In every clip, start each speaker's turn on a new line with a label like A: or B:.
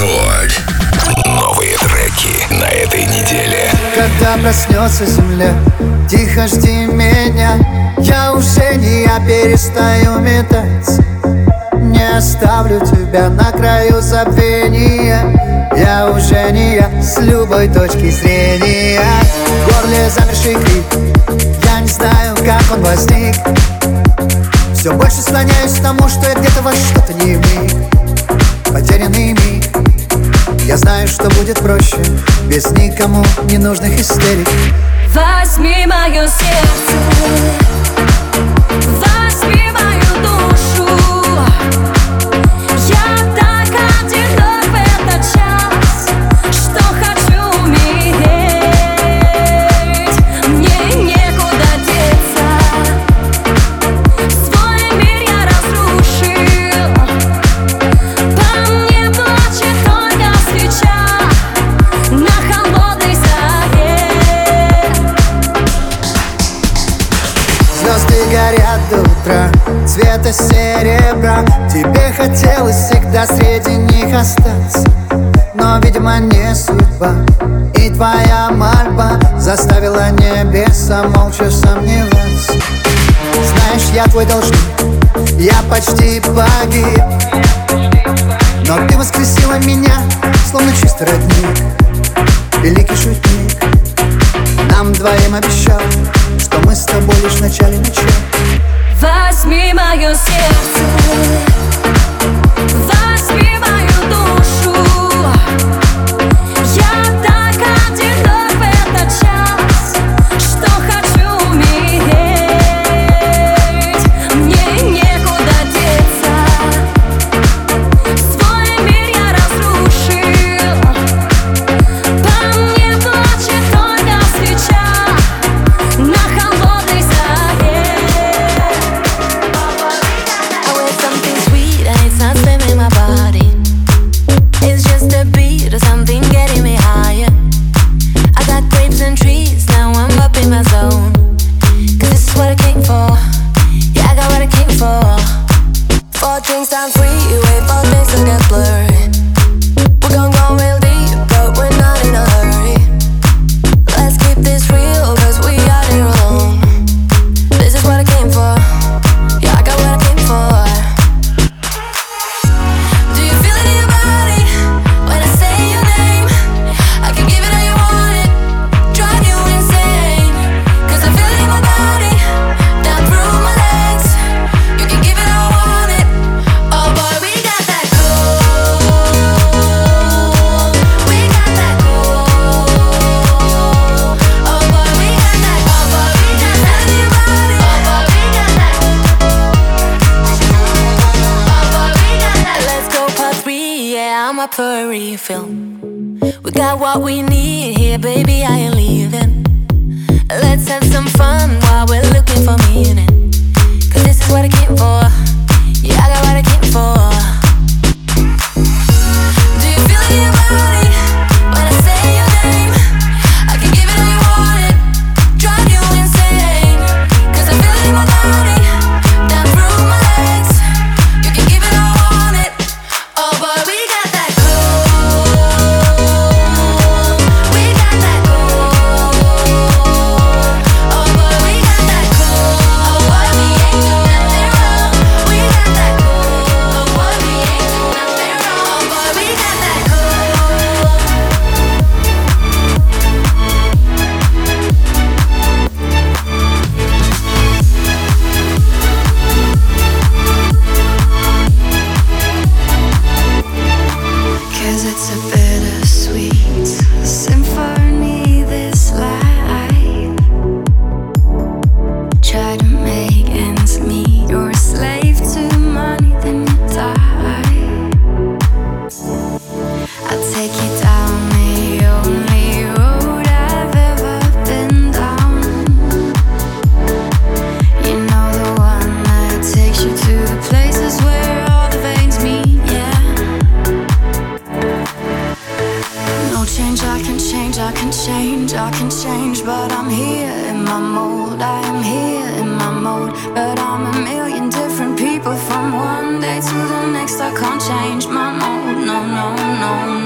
A: Рекорд. Новые треки на этой неделе.
B: Когда проснется земля, тихо жди меня. Я уже не я перестаю метать. Не оставлю тебя на краю забвения. Я уже не я с любой точки зрения. В горле замерзший крик. Я не знаю, как он возник. Все больше слоняюсь к тому, что я где-то во что-то не вник Потерянный миг я знаю, что будет проще. Без никому ненужных истерик.
C: Возьми мое сердце.
B: утра Цвета серебра. Тебе хотелось всегда среди них остаться. Но, видимо, не судьба. И твоя мольба Заставила небеса молча сомневаться. Знаешь, я твой должник. Я почти погиб. Но ты воскресила меня Словно чистый родник. Великий шутник.
D: you. still up for a refill. We got what we need here, baby. I ain't leaving. Let's have some fun while we're looking for meaning. Cause this is what I came for.
E: can't change my mood. No, no, no, no.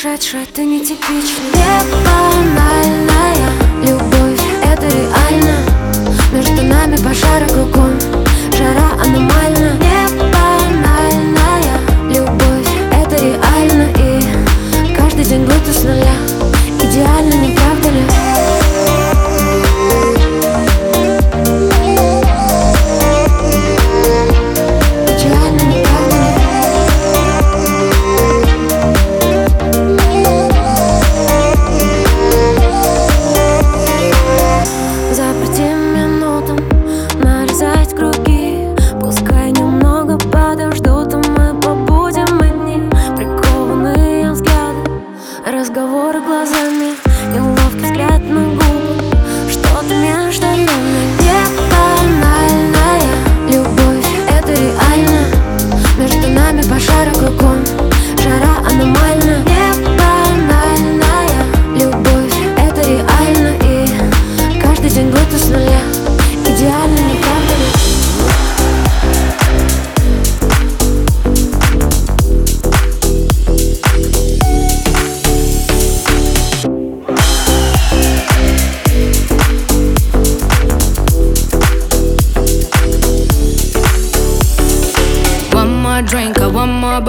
E: Сумасшедшая, ты нетипичная. Не банальная любовь, это реально. Между нами пожары кругом Жара аномальна. Не банальная любовь, это реально. И каждый день будто с нуля. Идеально, не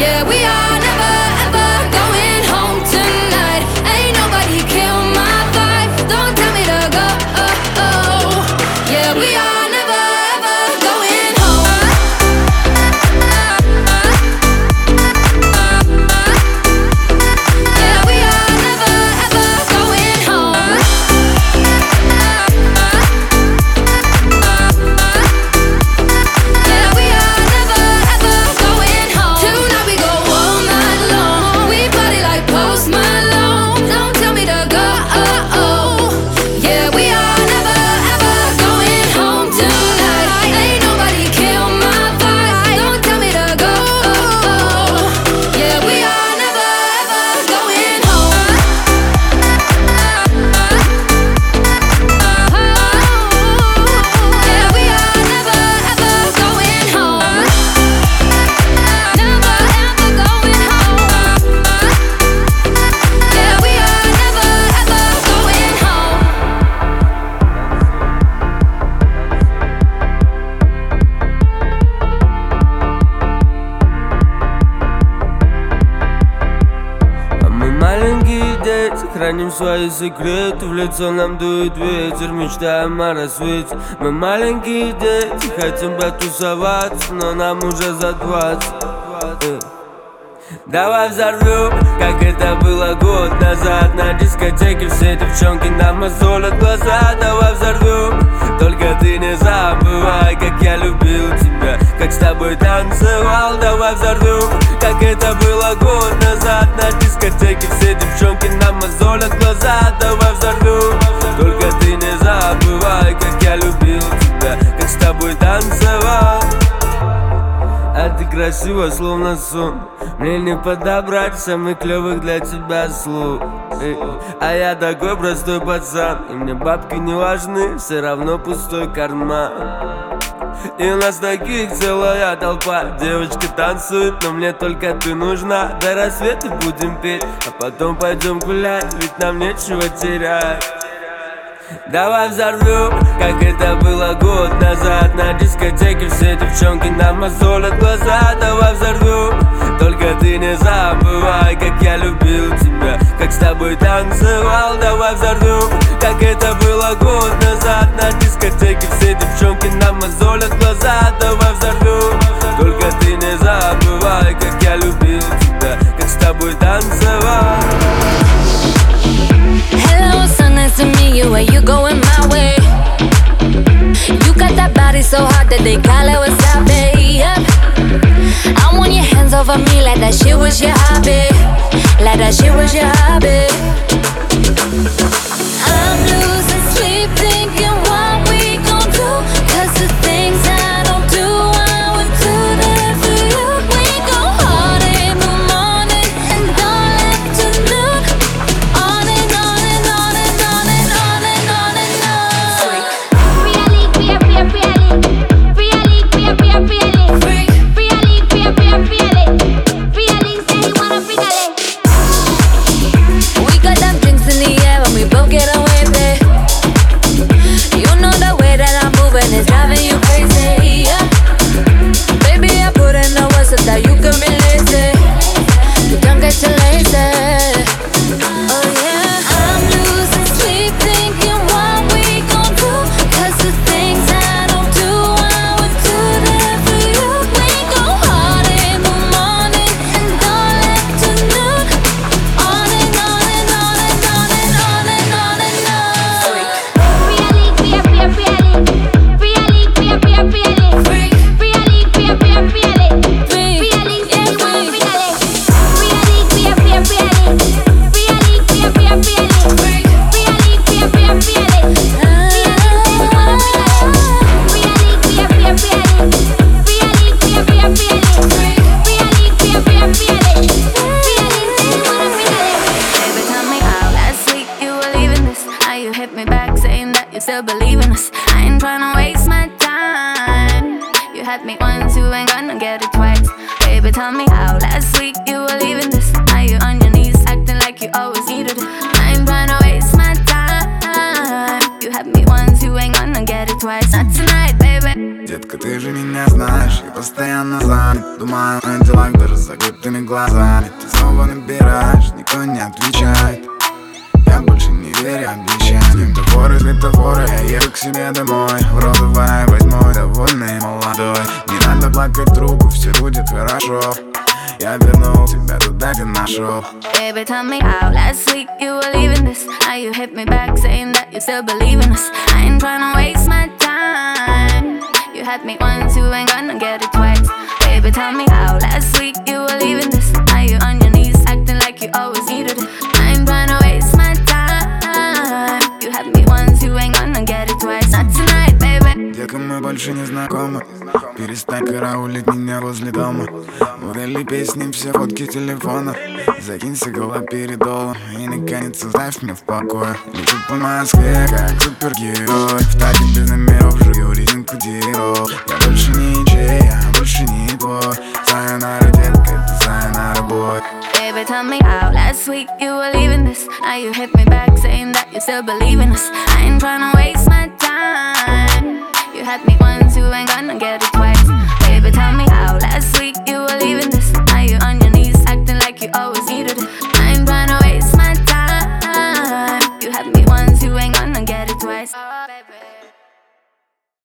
C: Yeah, we
F: храним свои секреты В лицо нам дует ветер, мечтаем о рассвете. Мы маленькие дети, хотим потусоваться Но нам уже за двадцать. Давай взорвем, как это было год назад. На дискотеке все девчонки нам мозолят глаза. Давай взорвем, только ты не забывай Как я любил тебя, как с тобой танцевал. Давай взорвем, как это было год назад. На дискотеке все девчонки мозолят глаза Давай взорвем, только ты не забывай Как я любил тебя, как с тобой танцевал. А ты красива, словно сон Мне не подобрать самых клевых для тебя слов А я такой простой пацан И мне бабки не важны, все равно пустой карман и у нас таких целая толпа. Девочки танцуют, но мне только ты нужна. До рассвета будем петь, а потом пойдем гулять Ведь нам нечего терять. Давай взорвем, как это было год назад. На дискотеке все девчонки нам мозолят глаза. Давай взорвем, только ты не забывай Как я любил тебя, как с тобой танцевал. Давай взорвем, как это было год назад На дискотеке все девчонки нам мозолят глаза Давай взорвем, только ты не забывай Как я любил тебя, как с тобой танцевал
G: Hello, so nice to meet you, are you going my way? You got that body so hot that they call it wasabi, yep I want your hands over me like that shit was your hobby Like that shit was your hobby better. Twice. Not tonight, baby.
H: Детка, ты же меня знаешь, я постоянно занят Думаю о делах даже с закрытыми глазами Ты снова набираешь, никто не отвечает Я больше не верю обещаниям Светофоры, светофоры, я еду к себе домой В розовой восьмой, довольный молодой Не надо плакать трубку, все будет хорошо Я вернул тебя туда, где нашел
G: Baby, tell me how last week you were leaving this. Now you hit me back saying that you still believe in us. I ain't waste my time. You had me once, you ain't gonna get it twice. Baby, tell me how last week you were leaving this. Now you on your knees acting like you always needed it. I ain't tryna waste my time. You had me once, you ain't gonna get it twice. Not tonight, baby.
H: Детка, мы больше не знакомы Перестань караулить меня возле дома Удали песни, все фотки телефона Закинься голова передолом И наконец оставь меня в покое Лечу по Москве, как супергерой В таке без
G: believe in us. I ain't tryna